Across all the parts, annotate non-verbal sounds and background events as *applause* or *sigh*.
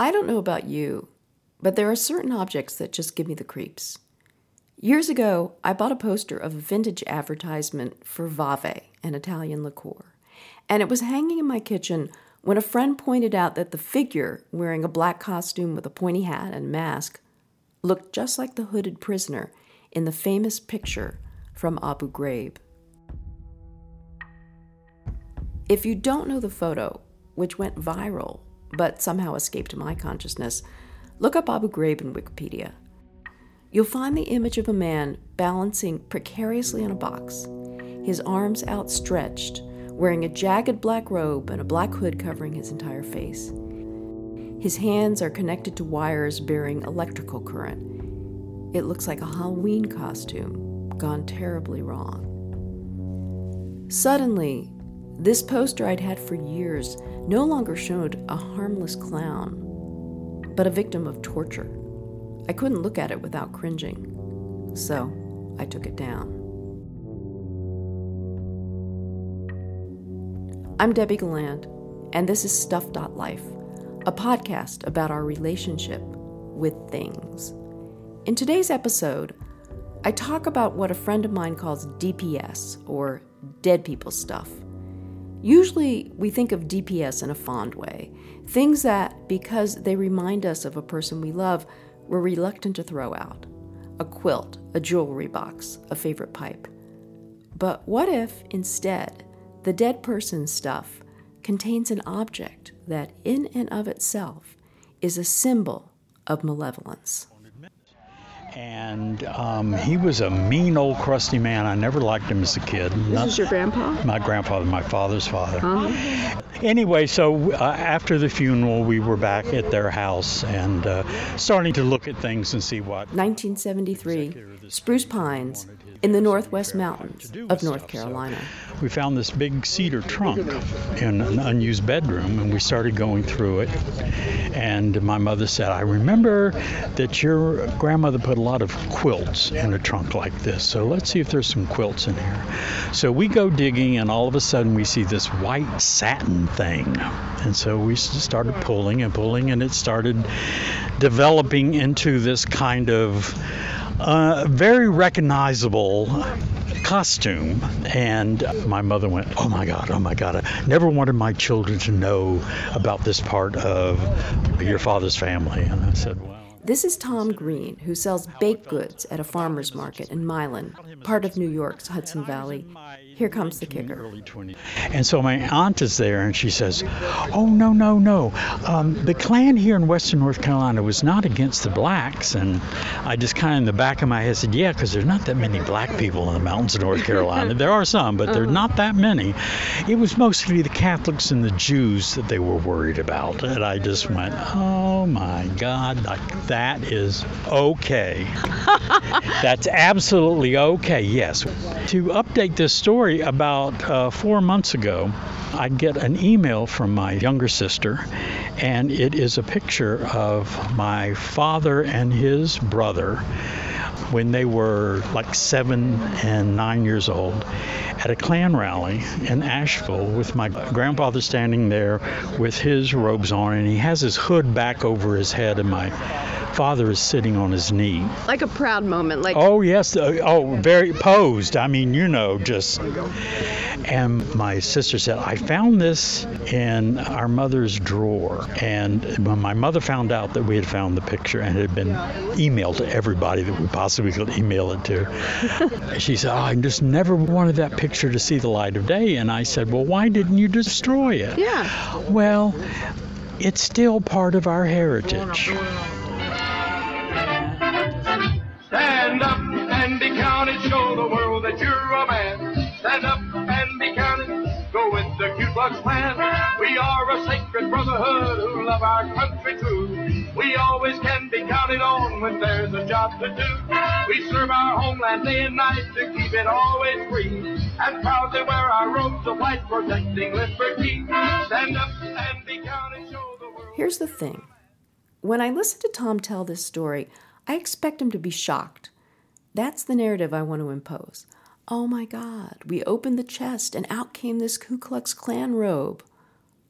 I don't know about you, but there are certain objects that just give me the creeps. Years ago, I bought a poster of a vintage advertisement for Vave, an Italian liqueur, and it was hanging in my kitchen when a friend pointed out that the figure, wearing a black costume with a pointy hat and mask, looked just like the hooded prisoner in the famous picture from Abu Ghraib. If you don't know the photo, which went viral but somehow escaped my consciousness, look up Abu Ghraib in Wikipedia. You'll find the image of a man balancing precariously on a box, his arms outstretched, wearing a jagged black robe and a black hood covering his entire face. His hands are connected to wires bearing electrical current. It looks like a Halloween costume gone terribly wrong. Suddenly, this poster I'd had for years no longer showed a harmless clown, but a victim of torture. I couldn't look at it without cringing, so I took it down. I'm Debbie Galant, and this is Stuff.Life, a podcast about our relationship with things. In today's episode, I talk about what a friend of mine calls DPS, or dead people stuff. Usually, we think of DPS in a fond way things that, because they remind us of a person we love, we're reluctant to throw out a quilt, a jewelry box, a favorite pipe. But what if, instead, the dead person's stuff contains an object that, in and of itself, is a symbol of malevolence? And um, he was a mean old crusty man. I never liked him as a kid. This Not, is your grandpa? My grandfather, my father's father. Uh-huh. Anyway, so uh, after the funeral, we were back at their house and uh, starting to look at things and see what. 1973, Spruce Pines in the northwest mountains of North Carolina. We found this big cedar trunk in an unused bedroom and we started going through it. And my mother said, I remember that your grandmother put a lot of quilts in a trunk like this, so let's see if there's some quilts in here. So we go digging and all of a sudden we see this white satin thing. And so we started pulling and pulling and it started developing into this kind of uh, very recognizable costume. And my mother went, Oh my God, oh my God. I never wanted my children to know about this part of your father's family. And I said, Well, this is Tom Green, who sells baked goods at a farmer's market in Milan, part of New York's Hudson Valley. Here comes the kicker. And so my aunt is there, and she says, "Oh no, no, no! Um, the Klan here in Western North Carolina was not against the blacks." And I just kind of in the back of my head said, "Yeah, because there's not that many black people in the mountains of North Carolina. there are some, but there's not that many. It was mostly the Catholics and the Jews that they were worried about." And I just went, "Oh my God!" Like, that is okay. *laughs* That's absolutely okay, yes. To update this story, about uh, four months ago, I get an email from my younger sister, and it is a picture of my father and his brother when they were like seven and nine years old at a Klan rally in Asheville with my grandfather standing there with his robes on, and he has his hood back over his head, and my father is sitting on his knee. Like a proud moment, like. Oh yes, uh, oh very posed. I mean, you know, just. And my sister said, I found this in our mother's drawer, and when my mother found out that we had found the picture and it had been emailed to everybody that we possibly could email it to, *laughs* she said, oh, I just never wanted that picture to see the light of day. And I said, Well, why didn't you destroy it? Yeah. Well, it's still part of our heritage. Stand up and be counted, show the world that you're a man. Stand up and be counted, go with the Ku Klux Klan. We are a sacred brotherhood who love our country true. We always can be counted on when there's a job to do. We serve our homeland day and night to keep it always free. And proudly wear our robes of white protecting liberty. Stand up and be counted, show the world. Here's the thing. When I listen to Tom tell this story, I expect him to be shocked. That's the narrative I want to impose. Oh my God, we opened the chest and out came this Ku Klux Klan robe.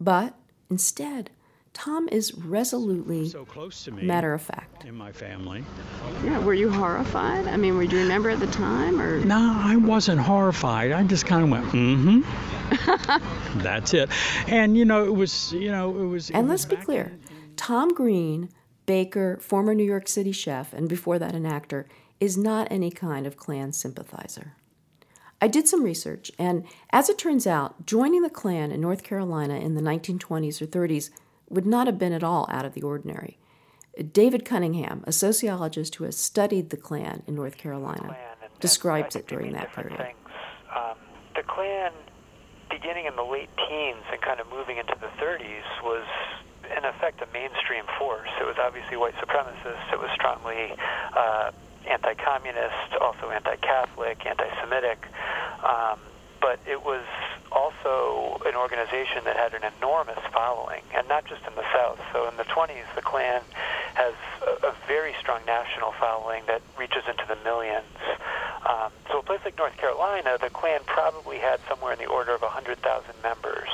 But instead, Tom is resolutely So close to me. matter of fact. In my family. Yeah, were you horrified? I mean, would you remember at the time or? No, I wasn't horrified. I just kind of went, mm-hmm. *laughs* That's it. And you know, it was, you know, it was. it And was let's be back clear Tom Green, baker, former New York City chef, and before that an actor, is not any kind of Klan sympathizer. I did some research, and as it turns out, joining the Klan in North Carolina in the 1920s or 30s would not have been at all out of the ordinary. David Cunningham, a sociologist who has studied the Klan in North Carolina, Klan and- and describes it during that period. Um, the Klan, beginning in the late teens and kind of moving into the 30s, was in effect a mainstream force. It was obviously white supremacist. It was strongly uh, anti-communist, also anti-Catholic, anti-Semitic. Um, but it was also an organization that had an enormous following, and not just in the South. So in the 20s, the Klan has a, a very strong national following that reaches into the millions. Um, so a place like North Carolina, the Klan probably had somewhere in the order of 100,000 members.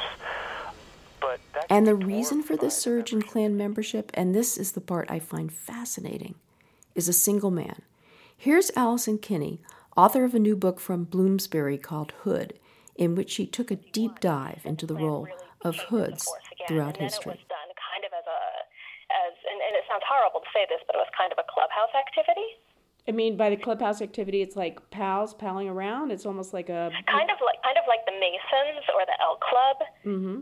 But that And the reason for this surge in. Klan membership, and this is the part I find fascinating, is a single man. Here's Alison Kinney, author of a new book from Bloomsbury called Hood, in which she took a deep dive into the role of hoods throughout and history. Then it was done kind of as a, as, and, and it sounds horrible to say this, but it was kind of a clubhouse activity. I mean, by the clubhouse activity, it's like pals palling around. It's almost like a. Kind of like, kind of like the Masons or the L Club. Mm-hmm.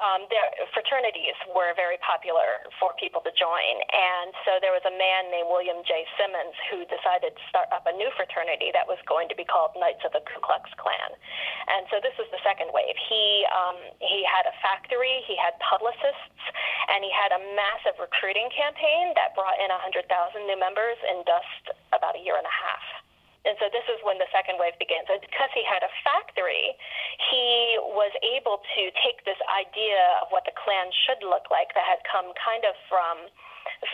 Um, their fraternities were very popular for people to join. And so there was a man named William J. Simmons who decided to start up a new fraternity that was going to be called Knights of the Ku Klux Klan. And so this was the second wave. He um, he had a factory, he had publicists, and he had a massive recruiting campaign that brought in 100,000 new members in just about a year and a half. And so this is when the second wave begins. And because he had a factory, he was able to take this idea of what the Klan should look like that had come kind of from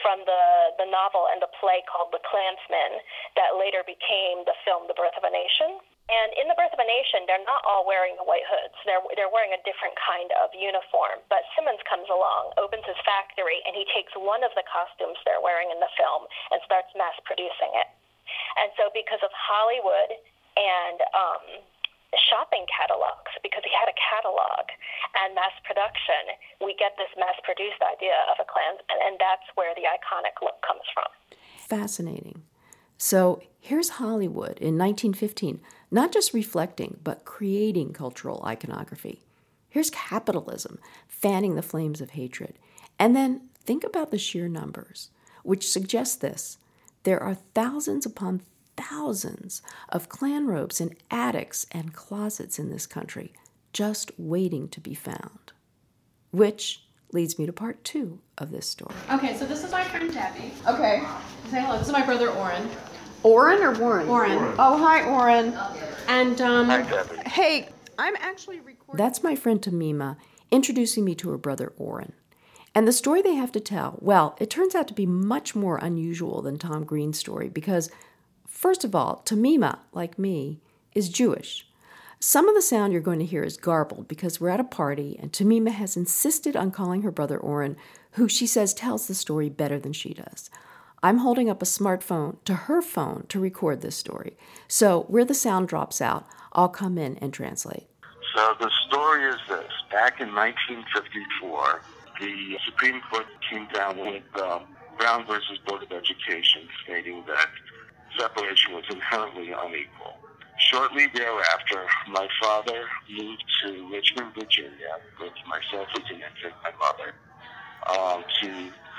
from the the novel and the play called The Clansman that later became the film The Birth of a Nation. And in The Birth of a Nation, they're not all wearing the white hoods. They're they're wearing a different kind of uniform. But Simmons comes along, opens his factory, and he takes one of the costumes they're wearing in the film and starts mass producing it. And so, because of Hollywood and um, shopping catalogs, because he had a catalog and mass production, we get this mass produced idea of a Klansman, and that's where the iconic look comes from. Fascinating. So here's Hollywood in 1915, not just reflecting, but creating cultural iconography. Here's capitalism fanning the flames of hatred. And then think about the sheer numbers, which suggest this. There are thousands upon thousands of Klan robes in attics and closets in this country, just waiting to be found. Which leads me to part two of this story. Okay, so this is my friend Tabby. Okay. Say hello. This is my brother Oren. Oren or Warren? Oren. Oh, hi, Oren. And um, Hi, Debbie. Hey, I'm actually recording. That's my friend Tamima introducing me to her brother Orrin. And the story they have to tell, well, it turns out to be much more unusual than Tom Green's story because, first of all, Tamima, like me, is Jewish. Some of the sound you're going to hear is garbled because we're at a party and Tamima has insisted on calling her brother Orrin, who she says tells the story better than she does. I'm holding up a smartphone to her phone to record this story. So, where the sound drops out, I'll come in and translate. So the story is this. Back in 1954, the Supreme Court came down with um, Brown versus Board of Education stating that separation was inherently unequal. Shortly thereafter, my father moved to Richmond, Virginia, with myself as an infant, my mother, um, to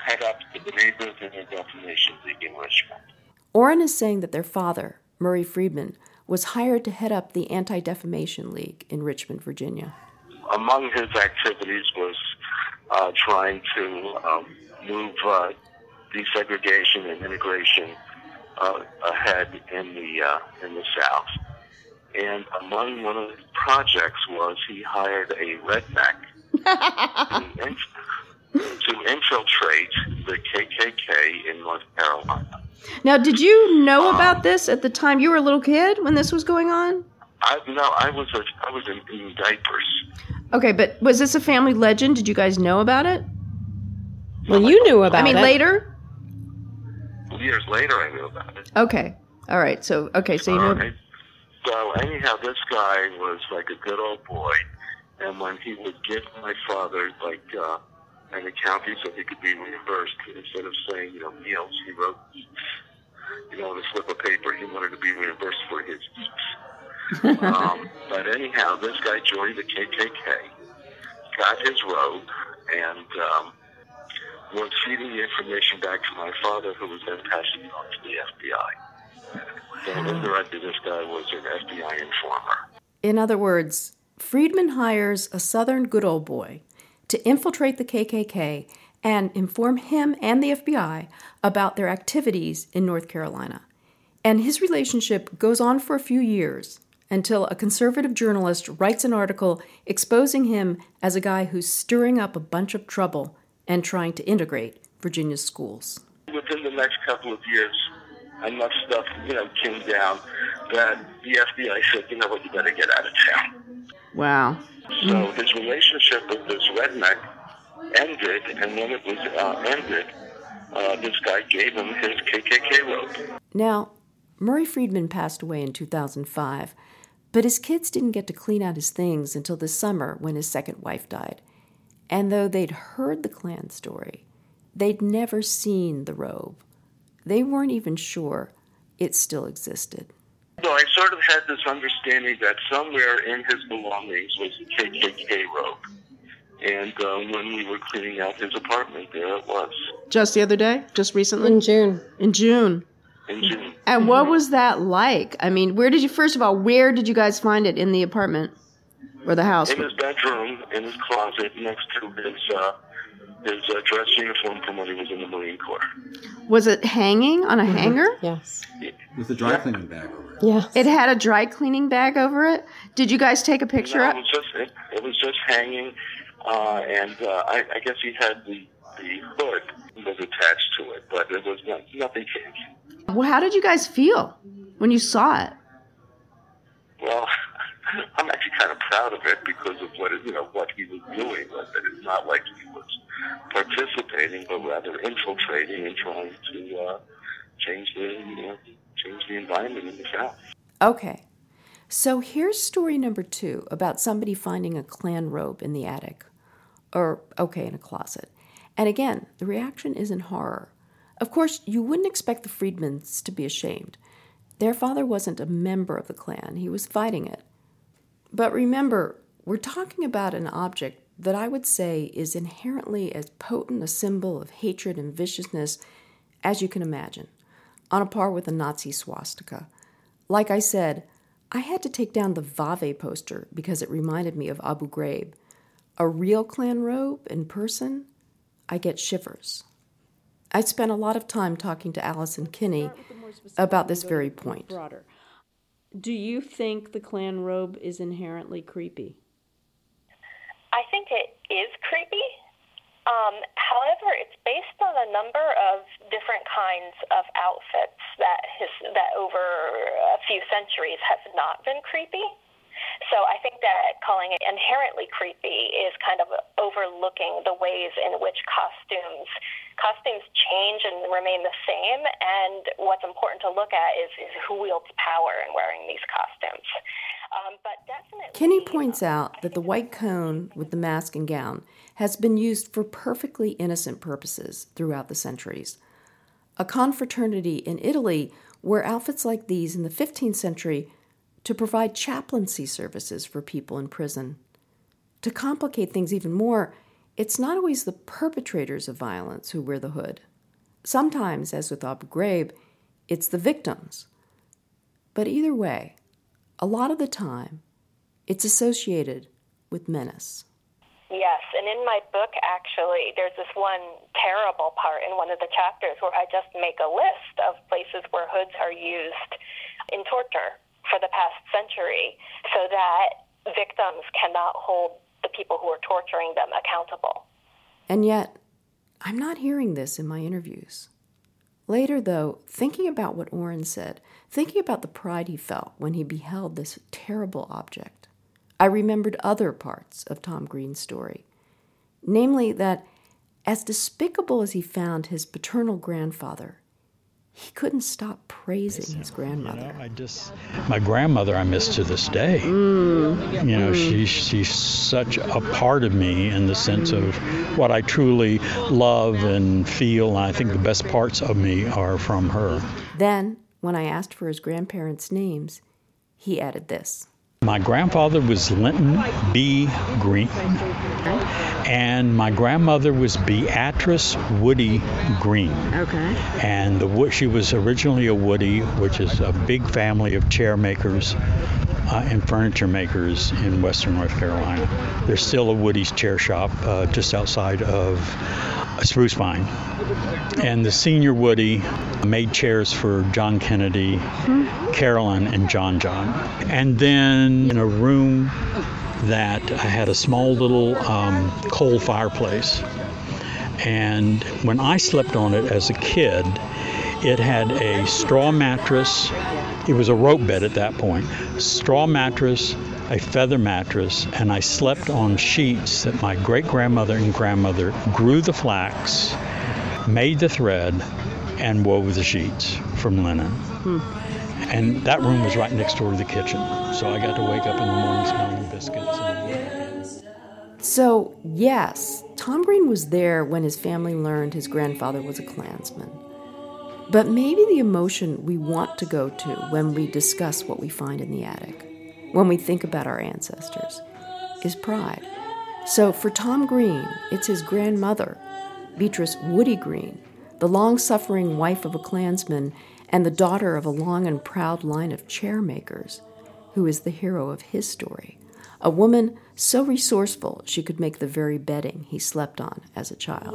head up the B'nai B'rith Anti-Defamation League in Richmond. Orrin is saying that their father, Murray Friedman, was hired to head up the Anti Defamation League in Richmond, Virginia. among his activities was uh, trying to um, move uh, desegregation and integration uh, ahead in the uh, in the South. And among one of his projects was he hired a redneck to, inf- *laughs* to infiltrate the KKK in North Carolina. Now, did you know about this at the time you were a little kid when this was going on? I no, I was a, I was in, in diapers. Okay, but was this a family legend? Did you guys know about it? Well, you knew about it. I mean, it. later? Years later, I knew about it. Okay. All right. So, okay. So you know. right. So anyhow, this guy was like a good old boy, and when he would give my father like uh, an accounting so he could be reimbursed, instead of saying you know meals, he wrote eats. You know, on a slip of paper, he wanted to be reimbursed for his eats. Um, but anyhow, this guy joined the KKK, got his robe, and um, was feeding the information back to my father, who was then passing it on to the FBI. So indirectly, this guy was an FBI informer. In other words, Friedman hires a Southern good old boy to infiltrate the KKK and inform him and the FBI about their activities in North Carolina. And his relationship goes on for a few years until a conservative journalist writes an article exposing him as a guy who's stirring up a bunch of trouble and trying to integrate Virginia's schools. Within the next couple of years, enough stuff, you know, came down that the FBI said, you know what, you better get out of town. Wow. So his relationship with this redneck ended, and when it was uh, ended, uh, this guy gave him his KKK robe. Now, Murray Friedman passed away in 2005, but his kids didn't get to clean out his things until the summer when his second wife died. And though they'd heard the Klan story, they'd never seen the robe. They weren't even sure it still existed. So I sort of had this understanding that somewhere in his belongings was a KKK robe. And uh, when we were cleaning out his apartment, there it was Just the other day? Just recently? in June. In June. In June. And what was that like? I mean, where did you, first of all, where did you guys find it in the apartment or the house? In his bedroom, in his closet, next to his uh, his uh, dress uniform from when he was in the Marine Corps. Was it hanging on a hanger? Yes. with a dry cleaning bag over it. Yes. It had a dry cleaning bag over it. Did you guys take a picture? No, of it was just it, it was just hanging, uh, and uh, I, I guess he had the the hood was attached to it, but it was not, nothing changed. Well, how did you guys feel when you saw it? Well, *laughs* I'm actually kind of proud of it because of what it, you know what he was doing with it. It's not like he was participating, but rather infiltrating and trying to uh, change the you know, change the environment in the South. Okay. So here's story number two about somebody finding a Klan robe in the attic. Or, okay, in a closet. And again, the reaction isn't horror. Of course, you wouldn't expect the Friedmans to be ashamed. Their father wasn't a member of the Klan, he was fighting it. But remember, we're talking about an object that I would say is inherently as potent a symbol of hatred and viciousness as you can imagine, on a par with a Nazi swastika. Like I said, I had to take down the Vave poster because it reminded me of Abu Ghraib. A real Klan robe in person, I get shivers. I spent a lot of time talking to Alison Kinney about this very point. Broader. Do you think the Klan robe is inherently creepy? I think it is creepy. Um, however, it's based on a number of different kinds of outfits that his, that over a few centuries have not been creepy. So I think that calling it inherently creepy is kind of overlooking the ways in which costumes costumes change and remain the same. And what's important to look at is, is who wields power in wearing these costumes. Um, but definitely, Kinney points out that the white cone with the mask and gown has been used for perfectly innocent purposes throughout the centuries. A confraternity in Italy wore outfits like these in the 15th century to provide chaplaincy services for people in prison. To complicate things even more, it's not always the perpetrators of violence who wear the hood. Sometimes, as with Abu Ghraib, it's the victims. But either way, a lot of the time, it's associated with menace. Yes, and in my book, actually, there's this one terrible part in one of the chapters where I just make a list of places where hoods are used in torture for the past century so that victims cannot hold people who are torturing them accountable. And yet, I'm not hearing this in my interviews. Later, though, thinking about what Orrin said, thinking about the pride he felt when he beheld this terrible object, I remembered other parts of Tom Green's story. Namely, that as despicable as he found his paternal grandfather, he couldn't stop praising his grandmother. You know, I just my grandmother I miss to this day. Mm. You know, Mm. she she's such a part of me in the sense of what I truly love and feel. And I think the best parts of me are from her. Then, when I asked for his grandparents' names, he added this. My grandfather was Linton B. Green, and my grandmother was Beatrice Woody Green. Okay. And the she was originally a Woody, which is a big family of chair makers uh, and furniture makers in Western North Carolina. There's still a Woody's chair shop uh, just outside of Spruce Pine. And the senior Woody made chairs for John Kennedy, Caroline, and John John. And then in a room that I had a small little um, coal fireplace. And when I slept on it as a kid, it had a straw mattress. It was a rope bed at that point. Straw mattress, a feather mattress, and I slept on sheets that my great grandmother and grandmother grew the flax, made the thread, and wove the sheets from linen. And that room was right next door to the kitchen. So I got to wake up in the morning smelling biscuits. And So, yes, Tom Green was there when his family learned his grandfather was a Klansman. But maybe the emotion we want to go to when we discuss what we find in the attic, when we think about our ancestors, is pride. So for Tom Green, it's his grandmother, Beatrice Woody Green, the long suffering wife of a Klansman and the daughter of a long and proud line of chair makers, who is the hero of his story. A woman so resourceful she could make the very bedding he slept on as a child.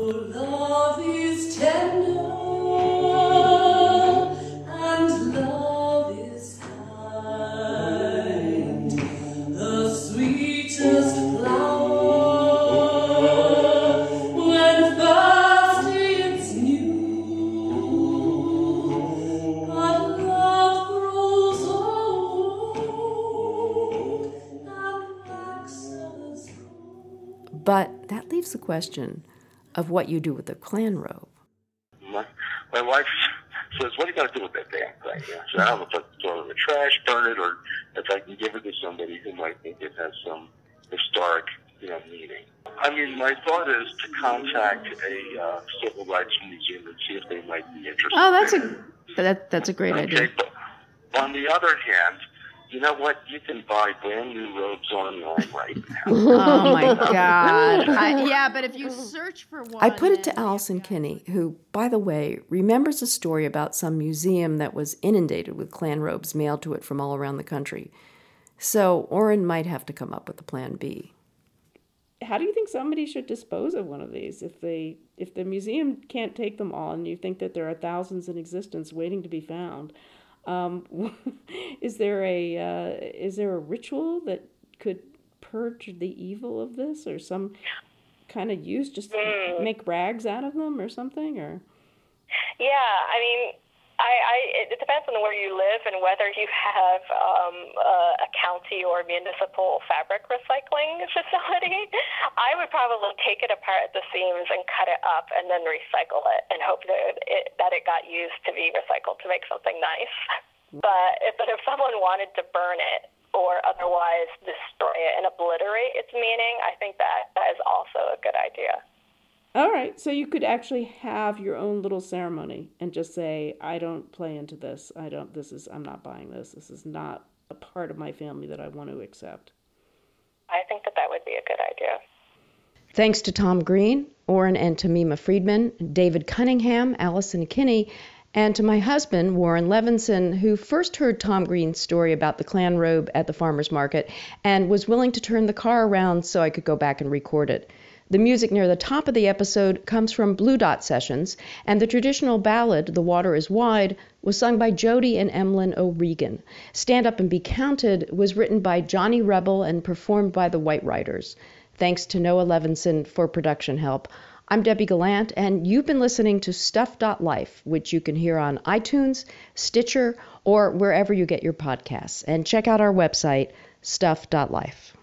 But that leaves the question of what you do with the Klan robe. My, my wife says, "What are you going to do with that damn thing?" You know, so I don't know if I can throw it in the trash, burn it, or if I can give it to somebody who might think it has some historic, you know, meaning. I mean, my thought is to contact a uh, civil rights museum and see if they might be interested. Oh, that's a that, that's a great Okay, idea. but on the other hand, you know what? You can buy brand new robes online right now. *laughs* Oh my *laughs* god. *laughs* I, yeah, but if you search for one, I put it to and- Alison Kinney, who, by the way, remembers a story about some museum that was inundated with Klan robes mailed to it from all around the country. So Orrin might have to come up with a plan B. How do you think somebody should dispose of one of these if they if the museum can't take them all and you think that there are thousands in existence waiting to be found? Um, *laughs* is there a uh, is there a ritual that could purge the evil of this or some kind of use just make rags out of them or something or? Yeah, I mean, I, I it depends on where you live and whether you have um, uh, a county or municipal fabric recycling *laughs* facility. I would probably take it apart at the seams and cut it up and then recycle it and hope that it that it got used to be recycled to make something nice. But if, but if someone wanted to burn it or otherwise destroy it and obliterate its meaning, I think that that is also a good idea. All right, so you could actually have your own little ceremony and just say, "I don't play into this. I don't. This is. I'm not buying this. This is not a part of my family that I want to accept." I think that that would be a good idea. Thanks to Tom Green, Orrin and Tamima Friedman, David Cunningham, Alison Kinney, and to my husband, Warren Levinson, who first heard Tom Green's story about the Klan robe at the farmer's market and was willing to turn the car around so I could go back and record it. The music near the top of the episode comes from Blue Dot Sessions, and the traditional ballad, The Water is Wide, was sung by Jody and Emlyn O'Regan. Stand Up and Be Counted was written by Johnny Rebel and performed by the White Riders. Thanks to Noah Levinson for production help. I'm Debbie Galant, and you've been listening to Stuff.Life, which you can hear on iTunes, Stitcher, or wherever you get your podcasts. And check out our website, Stuff.Life.